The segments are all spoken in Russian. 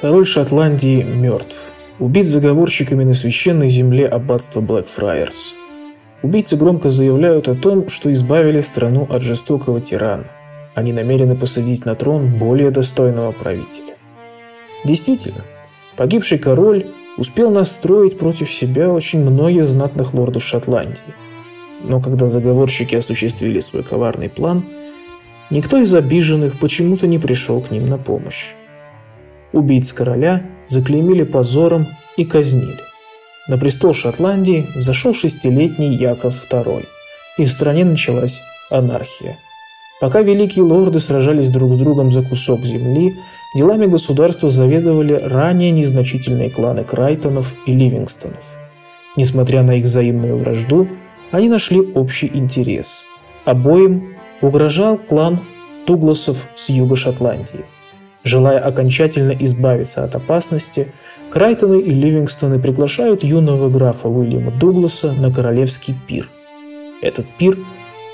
Король Шотландии мертв. Убит заговорщиками на священной земле аббатства Блэкфрайерс. Убийцы громко заявляют о том, что избавили страну от жестокого тирана. Они намерены посадить на трон более достойного правителя. Действительно, погибший король успел настроить против себя очень многих знатных лордов Шотландии. Но когда заговорщики осуществили свой коварный план, никто из обиженных почему-то не пришел к ним на помощь. Убийц короля заклеймили позором и казнили. На престол Шотландии зашел шестилетний Яков II, и в стране началась анархия. Пока великие лорды сражались друг с другом за кусок земли, делами государства заведовали ранее незначительные кланы Крайтонов и Ливингстонов. Несмотря на их взаимную вражду, они нашли общий интерес. Обоим угрожал клан Тугласов с юга Шотландии. Желая окончательно избавиться от опасности, Крайтоны и Ливингстоны приглашают юного графа Уильяма Дугласа на королевский пир. Этот пир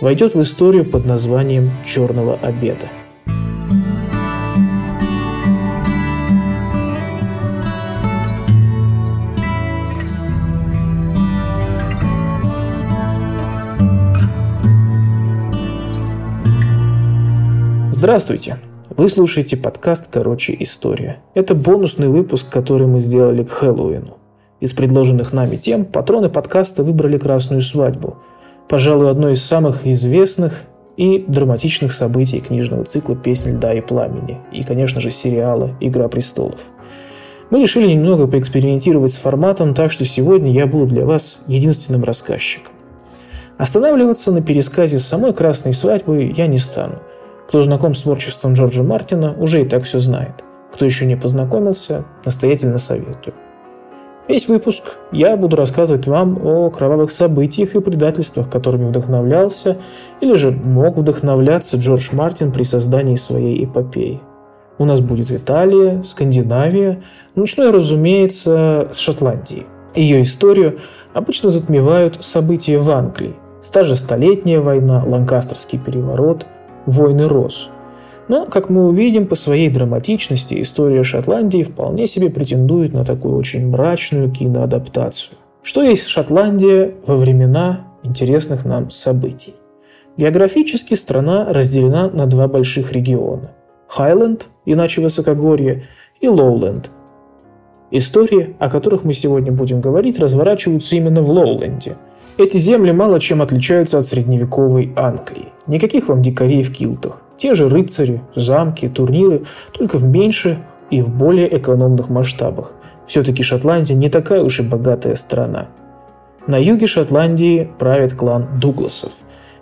войдет в историю под названием «Черного обеда». Здравствуйте! Вы слушаете подкаст «Короче, история». Это бонусный выпуск, который мы сделали к Хэллоуину. Из предложенных нами тем патроны подкаста выбрали «Красную свадьбу», пожалуй, одно из самых известных и драматичных событий книжного цикла «Песнь льда и пламени» и, конечно же, сериала «Игра престолов». Мы решили немного поэкспериментировать с форматом, так что сегодня я буду для вас единственным рассказчиком. Останавливаться на пересказе самой «Красной свадьбы» я не стану – кто знаком с творчеством Джорджа Мартина, уже и так все знает. Кто еще не познакомился, настоятельно советую. Весь выпуск я буду рассказывать вам о кровавых событиях и предательствах, которыми вдохновлялся или же мог вдохновляться Джордж Мартин при создании своей эпопеи. У нас будет Италия, Скандинавия, начну я, разумеется, с Шотландии. Ее историю обычно затмевают события в Англии. Та же Столетняя война, Ланкастерский переворот, войны роз. Но, как мы увидим, по своей драматичности история Шотландии вполне себе претендует на такую очень мрачную киноадаптацию. Что есть Шотландия во времена интересных нам событий? Географически страна разделена на два больших региона – Хайленд, иначе Высокогорье, и Лоуленд. Истории, о которых мы сегодня будем говорить, разворачиваются именно в Лоуленде – эти земли мало чем отличаются от средневековой Англии. Никаких вам дикарей в килтах. Те же рыцари, замки, турниры, только в меньших и в более экономных масштабах. Все-таки Шотландия не такая уж и богатая страна. На юге Шотландии правит клан Дугласов.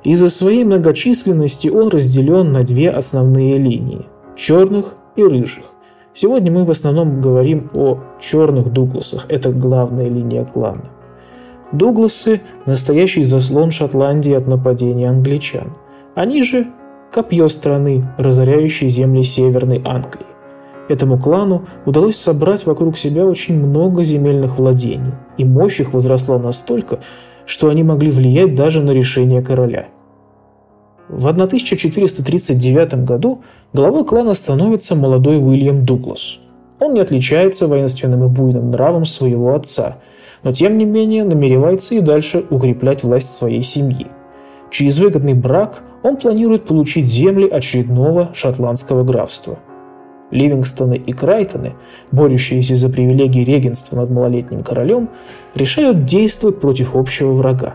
Из-за своей многочисленности он разделен на две основные линии – черных и рыжих. Сегодня мы в основном говорим о черных Дугласах, это главная линия клана. Дугласы – настоящий заслон Шотландии от нападения англичан. Они же – копье страны, разоряющей земли Северной Англии. Этому клану удалось собрать вокруг себя очень много земельных владений, и мощь их возросла настолько, что они могли влиять даже на решение короля. В 1439 году главой клана становится молодой Уильям Дуглас. Он не отличается воинственным и буйным нравом своего отца – но тем не менее намеревается и дальше укреплять власть своей семьи. Через выгодный брак он планирует получить земли очередного шотландского графства. Ливингстоны и Крайтоны, борющиеся за привилегии регенства над малолетним королем, решают действовать против общего врага.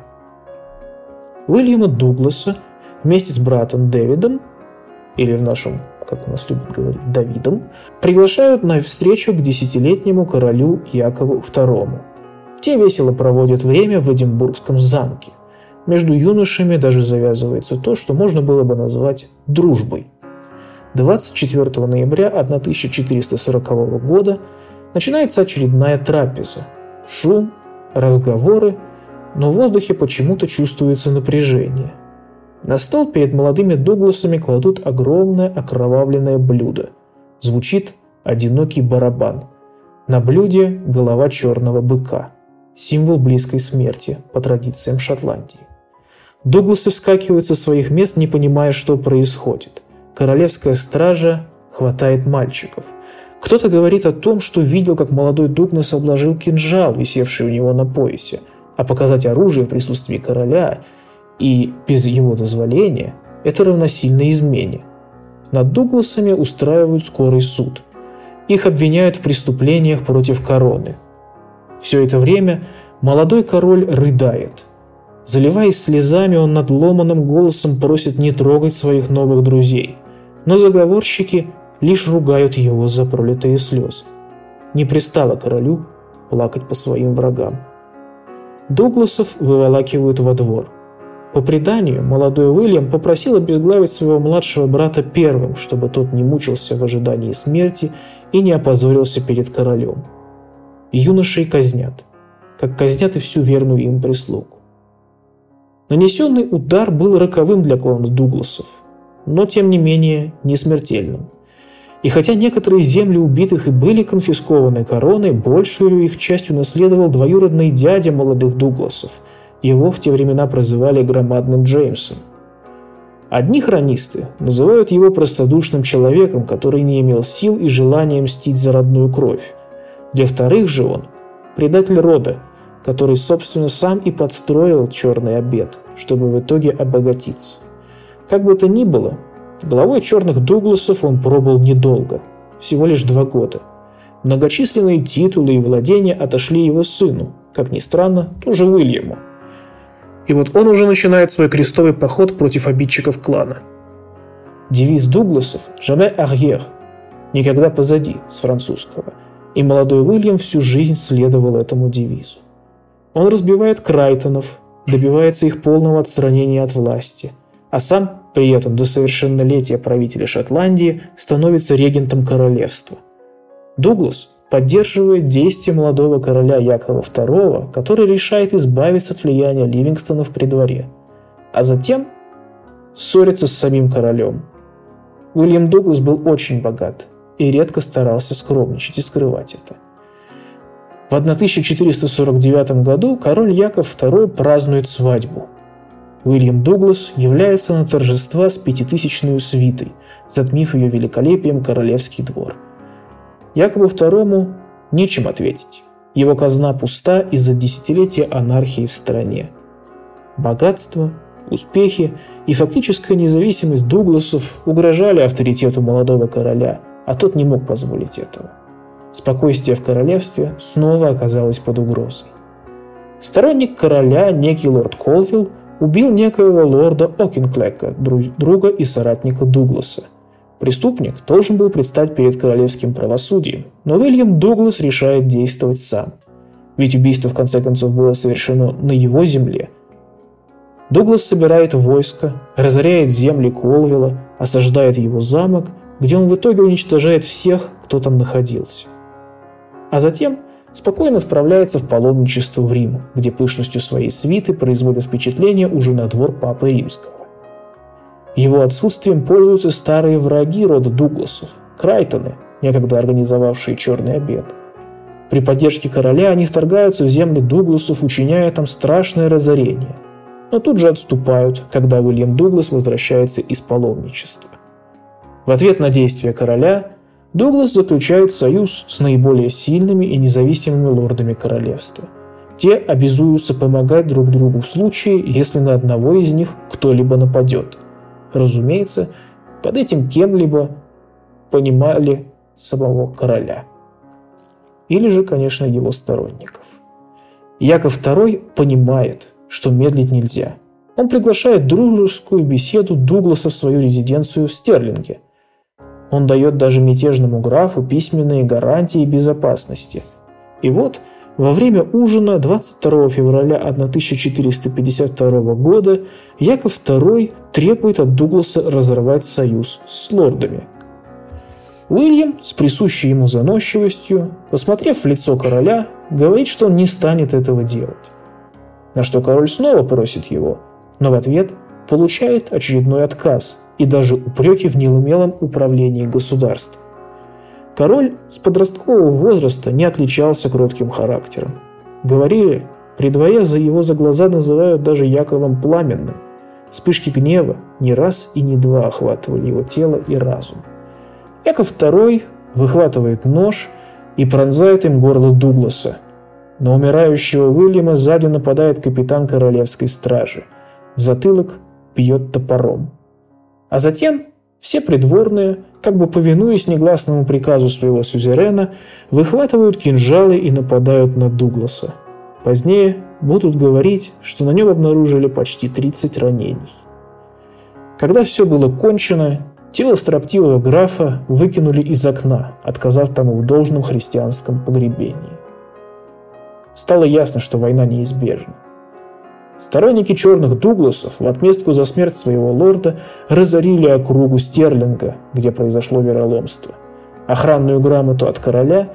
Уильяма Дугласа вместе с братом Дэвидом, или в нашем, как у нас любят говорить, Давидом, приглашают на встречу к десятилетнему королю Якову II – те весело проводят время в Эдинбургском замке. Между юношами даже завязывается то, что можно было бы назвать дружбой. 24 ноября 1440 года начинается очередная трапеза. Шум, разговоры, но в воздухе почему-то чувствуется напряжение. На стол перед молодыми Дугласами кладут огромное окровавленное блюдо. Звучит одинокий барабан. На блюде голова черного быка – символ близкой смерти по традициям Шотландии. Дугласы вскакивают со своих мест, не понимая, что происходит. Королевская стража хватает мальчиков. Кто-то говорит о том, что видел, как молодой Дуглас обложил кинжал, висевший у него на поясе, а показать оружие в присутствии короля и без его дозволения – это равносильно измене. Над Дугласами устраивают скорый суд. Их обвиняют в преступлениях против короны. Все это время молодой король рыдает. Заливаясь слезами, он надломанным голосом просит не трогать своих новых друзей. Но заговорщики лишь ругают его за пролитые слезы. Не пристало королю плакать по своим врагам. Дугласов выволакивают во двор. По преданию, молодой Уильям попросил обезглавить своего младшего брата первым, чтобы тот не мучился в ожидании смерти и не опозорился перед королем. Юношей казнят, как казнят и всю верную им прислугу. Нанесенный удар был роковым для клана Дугласов, но тем не менее не смертельным. И хотя некоторые земли убитых и были конфискованы короной, большую их частью наследовал двоюродный дядя молодых Дугласов. Его в те времена прозывали громадным Джеймсом. Одни хронисты называют его простодушным человеком, который не имел сил и желания мстить за родную кровь. Для вторых же он – предатель рода, который, собственно, сам и подстроил черный обед, чтобы в итоге обогатиться. Как бы то ни было, Главой черных Дугласов он пробыл недолго, всего лишь два года. Многочисленные титулы и владения отошли его сыну, как ни странно, тоже Уильяму. И вот он уже начинает свой крестовый поход против обидчиков клана. Девиз Дугласов «Jamais arrière» – «Никогда позади» с французского. И молодой Уильям всю жизнь следовал этому девизу. Он разбивает Крайтонов, добивается их полного отстранения от власти, а сам при этом до совершеннолетия правителя Шотландии становится регентом королевства. Дуглас поддерживает действия молодого короля Якова II, который решает избавиться от влияния Ливингстонов при дворе, а затем ссорится с самим королем. Уильям Дуглас был очень богат и редко старался скромничать и скрывать это. В 1449 году король Яков II празднует свадьбу – Уильям Дуглас является на торжества с пятитысячной свитой, затмив ее великолепием королевский двор. Якову II нечем ответить. Его казна пуста из-за десятилетия анархии в стране. Богатство, успехи и фактическая независимость Дугласов угрожали авторитету молодого короля, а тот не мог позволить этого. Спокойствие в королевстве снова оказалось под угрозой. Сторонник короля, некий лорд Колвилл, убил некоего лорда Окинклека, друга и соратника Дугласа. Преступник должен был предстать перед королевским правосудием, но Уильям Дуглас решает действовать сам. Ведь убийство в конце концов было совершено на его земле. Дуглас собирает войско, разоряет земли Колвилла, осаждает его замок, где он в итоге уничтожает всех, кто там находился. А затем спокойно отправляется в паломничество в Рим, где пышностью своей свиты производит впечатление уже на двор Папы Римского. Его отсутствием пользуются старые враги рода Дугласов, Крайтоны, некогда организовавшие черный обед. При поддержке короля они вторгаются в земли Дугласов, учиняя там страшное разорение. Но тут же отступают, когда Уильям Дуглас возвращается из паломничества. В ответ на действия короля Дуглас заключает союз с наиболее сильными и независимыми лордами королевства. Те обязуются помогать друг другу в случае, если на одного из них кто-либо нападет. Разумеется, под этим кем-либо понимали самого короля. Или же, конечно, его сторонников. Яков II понимает, что медлить нельзя. Он приглашает дружескую беседу Дугласа в свою резиденцию в Стерлинге – он дает даже мятежному графу письменные гарантии безопасности. И вот, во время ужина 22 февраля 1452 года Яков II требует от Дугласа разорвать союз с лордами. Уильям, с присущей ему заносчивостью, посмотрев в лицо короля, говорит, что он не станет этого делать. На что король снова просит его, но в ответ получает очередной отказ – и даже упреки в неумелом управлении государством. Король с подросткового возраста не отличался кротким характером. Говорили, при дворе за его за глаза называют даже Яковом Пламенным. Вспышки гнева не раз и не два охватывали его тело и разум. Яков II выхватывает нож и пронзает им горло Дугласа. На умирающего Уильяма сзади нападает капитан королевской стражи. В затылок бьет топором. А затем все придворные, как бы повинуясь негласному приказу своего сюзерена, выхватывают кинжалы и нападают на Дугласа. Позднее будут говорить, что на нем обнаружили почти 30 ранений. Когда все было кончено, тело строптивого графа выкинули из окна, отказав тому в должном христианском погребении. Стало ясно, что война неизбежна. Сторонники черных Дугласов в отместку за смерть своего лорда разорили округу Стерлинга, где произошло вероломство. Охранную грамоту от короля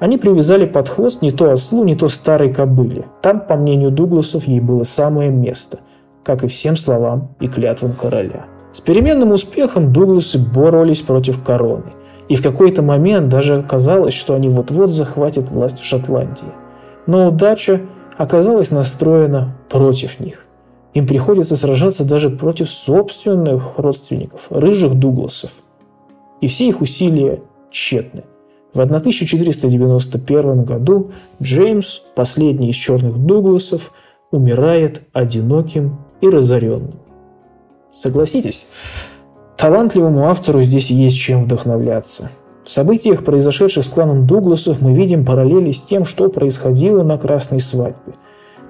они привязали под хвост не то ослу, не то старой кобыле. Там, по мнению Дугласов, ей было самое место, как и всем словам и клятвам короля. С переменным успехом Дугласы боролись против короны. И в какой-то момент даже казалось, что они вот-вот захватят власть в Шотландии. Но удача оказалась настроена против них. Им приходится сражаться даже против собственных родственников, рыжих Дугласов. И все их усилия тщетны. В 1491 году Джеймс, последний из черных Дугласов, умирает одиноким и разоренным. Согласитесь, талантливому автору здесь есть чем вдохновляться – в событиях, произошедших с кланом Дугласов, мы видим параллели с тем, что происходило на Красной свадьбе.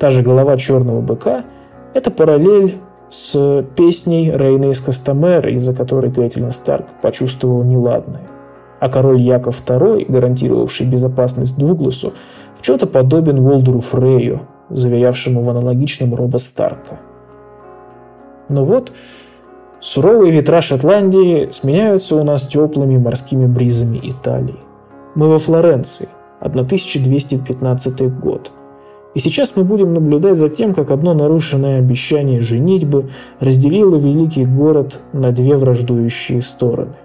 Та же голова черного быка – это параллель с песней Рейна из Кастамера, из-за которой Кэтлин Старк почувствовал неладное. А король Яков II, гарантировавший безопасность Дугласу, в чем-то подобен Волдеру Фрейю, заверявшему в аналогичном Роба Старка. Но вот Суровые ветра Шотландии сменяются у нас теплыми морскими бризами Италии. Мы во Флоренции, 1215 год. И сейчас мы будем наблюдать за тем, как одно нарушенное обещание женитьбы разделило великий город на две враждующие стороны.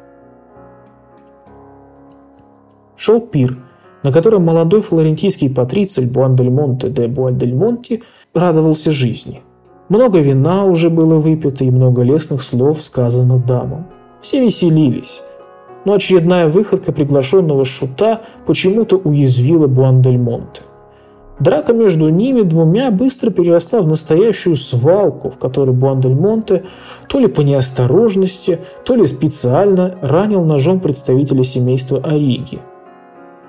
Шел пир, на котором молодой флорентийский патриций Буандельмонте де Буандельмонти радовался жизни – много вина уже было выпито и много лестных слов сказано дамам. Все веселились. Но очередная выходка приглашенного шута почему-то уязвила Буандельмонте. Драка между ними двумя быстро переросла в настоящую свалку, в которой Буандельмонте то ли по неосторожности, то ли специально ранил ножом представителя семейства Ориги –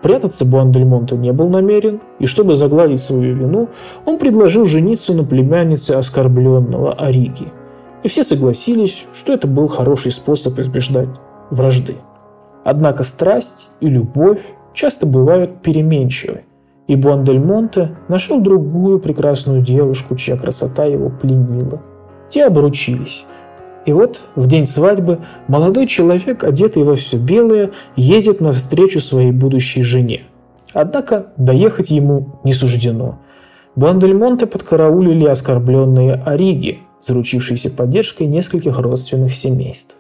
Прятаться Буандельмонте не был намерен, и чтобы загладить свою вину, он предложил жениться на племяннице оскорбленного Ориги. И все согласились, что это был хороший способ избежать вражды. Однако страсть и любовь часто бывают переменчивы, и Буандельмонте нашел другую прекрасную девушку, чья красота его пленила. Те обручились – и вот в день свадьбы молодой человек, одетый во все белое, едет навстречу своей будущей жене. Однако доехать ему не суждено. Буандельмонте подкараулили оскорбленные Ориги, заручившиеся поддержкой нескольких родственных семейств.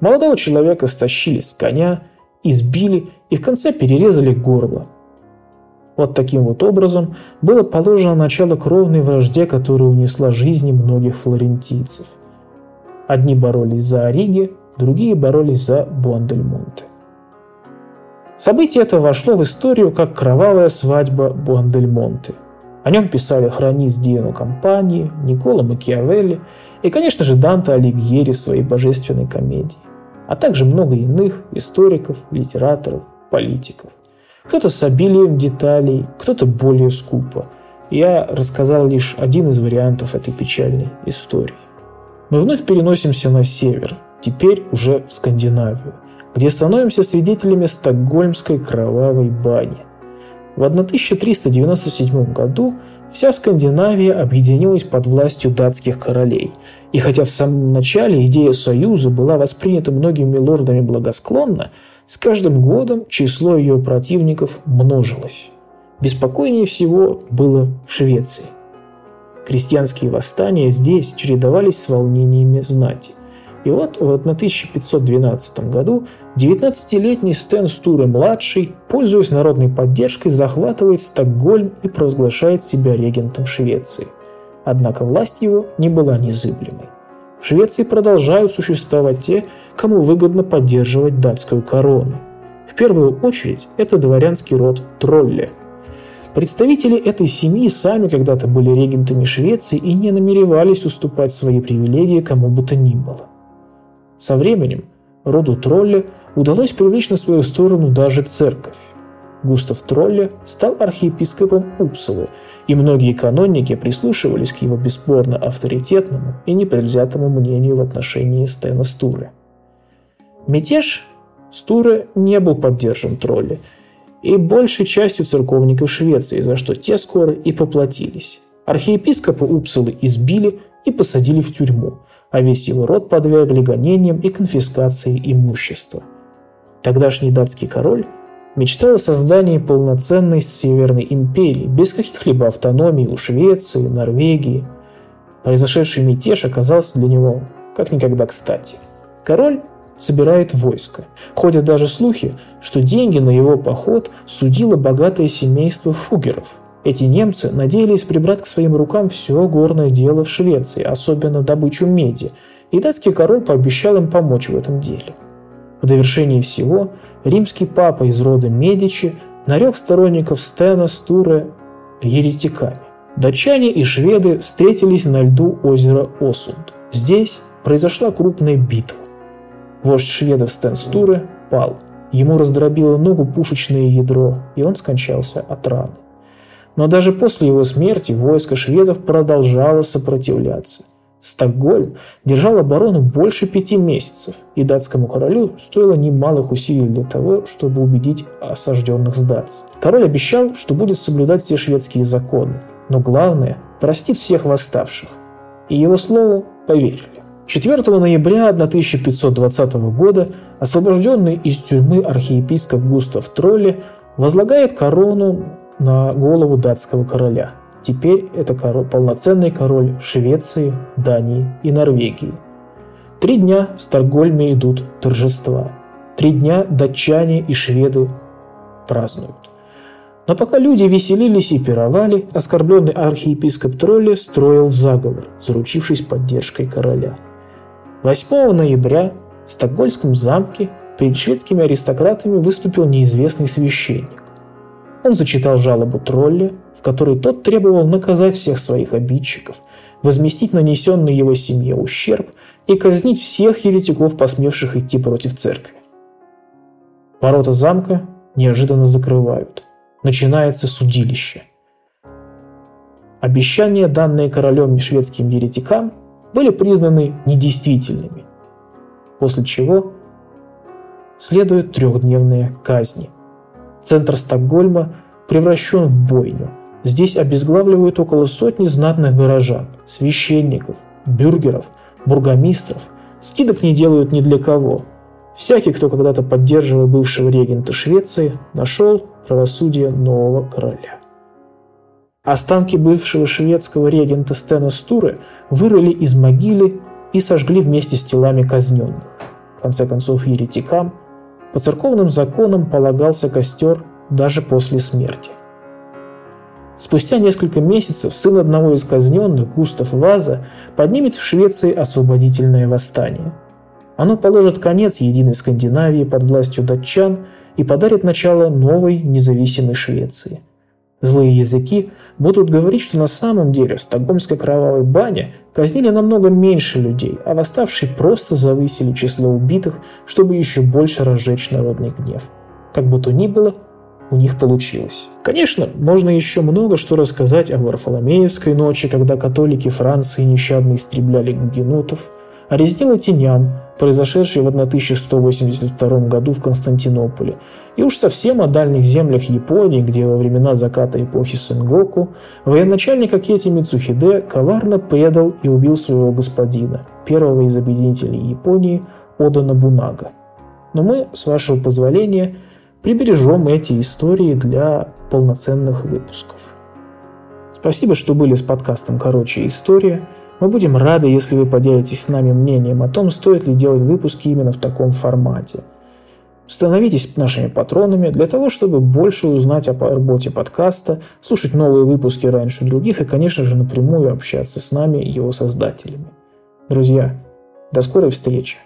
Молодого человека стащили с коня, избили и в конце перерезали горло. Вот таким вот образом было положено начало кровной вражде, которая унесла жизни многих флорентийцев – Одни боролись за Ориги, другие боролись за Буандельмонте. Событие это вошло в историю как кровавая свадьба Буандельмонте. О нем писали хронист Диано Компании, Никола Макиавелли и, конечно же, Данте Алигьери в своей божественной комедии, а также много иных историков, литераторов, политиков. Кто-то с обилием деталей, кто-то более скупо. Я рассказал лишь один из вариантов этой печальной истории. Мы вновь переносимся на север, теперь уже в Скандинавию, где становимся свидетелями стокгольмской кровавой бани. В 1397 году вся Скандинавия объединилась под властью датских королей. И хотя в самом начале идея союза была воспринята многими лордами благосклонно, с каждым годом число ее противников множилось. Беспокойнее всего было в Швеции – Крестьянские восстания здесь чередовались с волнениями знати. И вот в 1512 году 19-летний Стэн Стуре-младший, пользуясь народной поддержкой, захватывает Стокгольм и провозглашает себя регентом Швеции. Однако власть его не была незыблемой. В Швеции продолжают существовать те, кому выгодно поддерживать датскую корону. В первую очередь это дворянский род Тролле. Представители этой семьи сами когда-то были регентами Швеции и не намеревались уступать свои привилегии кому бы то ни было. Со временем роду Тролле удалось привлечь на свою сторону даже церковь. Густав Тролле стал архиепископом Упсалы, и многие каноники прислушивались к его бесспорно авторитетному и непредвзятому мнению в отношении Стена Стуры. Мятеж Стуры не был поддержан Тролле и большей частью церковников Швеции, за что те скоро и поплатились. Архиепископа Упсалы избили и посадили в тюрьму, а весь его род подвергли гонениям и конфискации имущества. Тогдашний датский король мечтал о создании полноценной Северной империи, без каких-либо автономий у Швеции, Норвегии. Произошедший мятеж оказался для него как никогда кстати. Король собирает войско. Ходят даже слухи, что деньги на его поход судило богатое семейство фугеров – эти немцы надеялись прибрать к своим рукам все горное дело в Швеции, особенно добычу меди, и датский король пообещал им помочь в этом деле. В довершении всего римский папа из рода Медичи нарек сторонников Стена Стура еретиками. Датчане и шведы встретились на льду озера Осунд. Здесь произошла крупная битва. Вождь шведов Стен Стуре пал. Ему раздробило ногу пушечное ядро, и он скончался от раны. Но даже после его смерти войско шведов продолжало сопротивляться. Стокгольм держал оборону больше пяти месяцев, и датскому королю стоило немалых усилий для того, чтобы убедить осажденных сдаться. Король обещал, что будет соблюдать все шведские законы, но главное – простить всех восставших. И его слову поверили. 4 ноября 1520 года освобожденный из тюрьмы архиепископ Густав Тролли возлагает корону на голову датского короля. Теперь это король, полноценный король Швеции, Дании и Норвегии. Три дня в Стокгольме идут торжества. Три дня датчане и шведы празднуют. Но пока люди веселились и пировали, оскорбленный архиепископ Тролли строил заговор, заручившись поддержкой короля. 8 ноября в Стокгольмском замке перед шведскими аристократами выступил неизвестный священник. Он зачитал жалобу тролля, в которой тот требовал наказать всех своих обидчиков, возместить нанесенный его семье ущерб и казнить всех еретиков, посмевших идти против церкви. Ворота замка неожиданно закрывают. Начинается судилище. Обещания, данные королем и шведским еретикам, были признаны недействительными, после чего следуют трехдневные казни – Центр Стокгольма превращен в бойню. Здесь обезглавливают около сотни знатных горожан, священников, бюргеров, бургомистров. Скидок не делают ни для кого. Всякий, кто когда-то поддерживал бывшего регента Швеции, нашел правосудие нового короля. Останки бывшего шведского регента Стена Стуры вырыли из могилы и сожгли вместе с телами казненных. В конце концов, еретикам по церковным законам полагался костер даже после смерти. Спустя несколько месяцев сын одного из казненных, Густав Ваза, поднимет в Швеции освободительное восстание. Оно положит конец единой Скандинавии под властью датчан и подарит начало новой независимой Швеции – Злые языки будут говорить, что на самом деле в стокгольмской кровавой бане казнили намного меньше людей, а восставшие просто завысили число убитых, чтобы еще больше разжечь народный гнев. Как бы то ни было, у них получилось. Конечно, можно еще много что рассказать о Варфоломеевской ночи, когда католики Франции нещадно истребляли гугенотов, о резне латинян, произошедшей в 1182 году в Константинополе, и уж совсем о дальних землях Японии, где во времена заката эпохи Сенгоку военачальник Акети Мицухиде коварно предал и убил своего господина, первого из объединителей Японии, Ода Набунага. Но мы, с вашего позволения, прибережем эти истории для полноценных выпусков. Спасибо, что были с подкастом «Короче, история». Мы будем рады, если вы поделитесь с нами мнением о том, стоит ли делать выпуски именно в таком формате. Становитесь нашими патронами для того, чтобы больше узнать о работе подкаста, слушать новые выпуски раньше других и, конечно же, напрямую общаться с нами, его создателями. Друзья, до скорой встречи!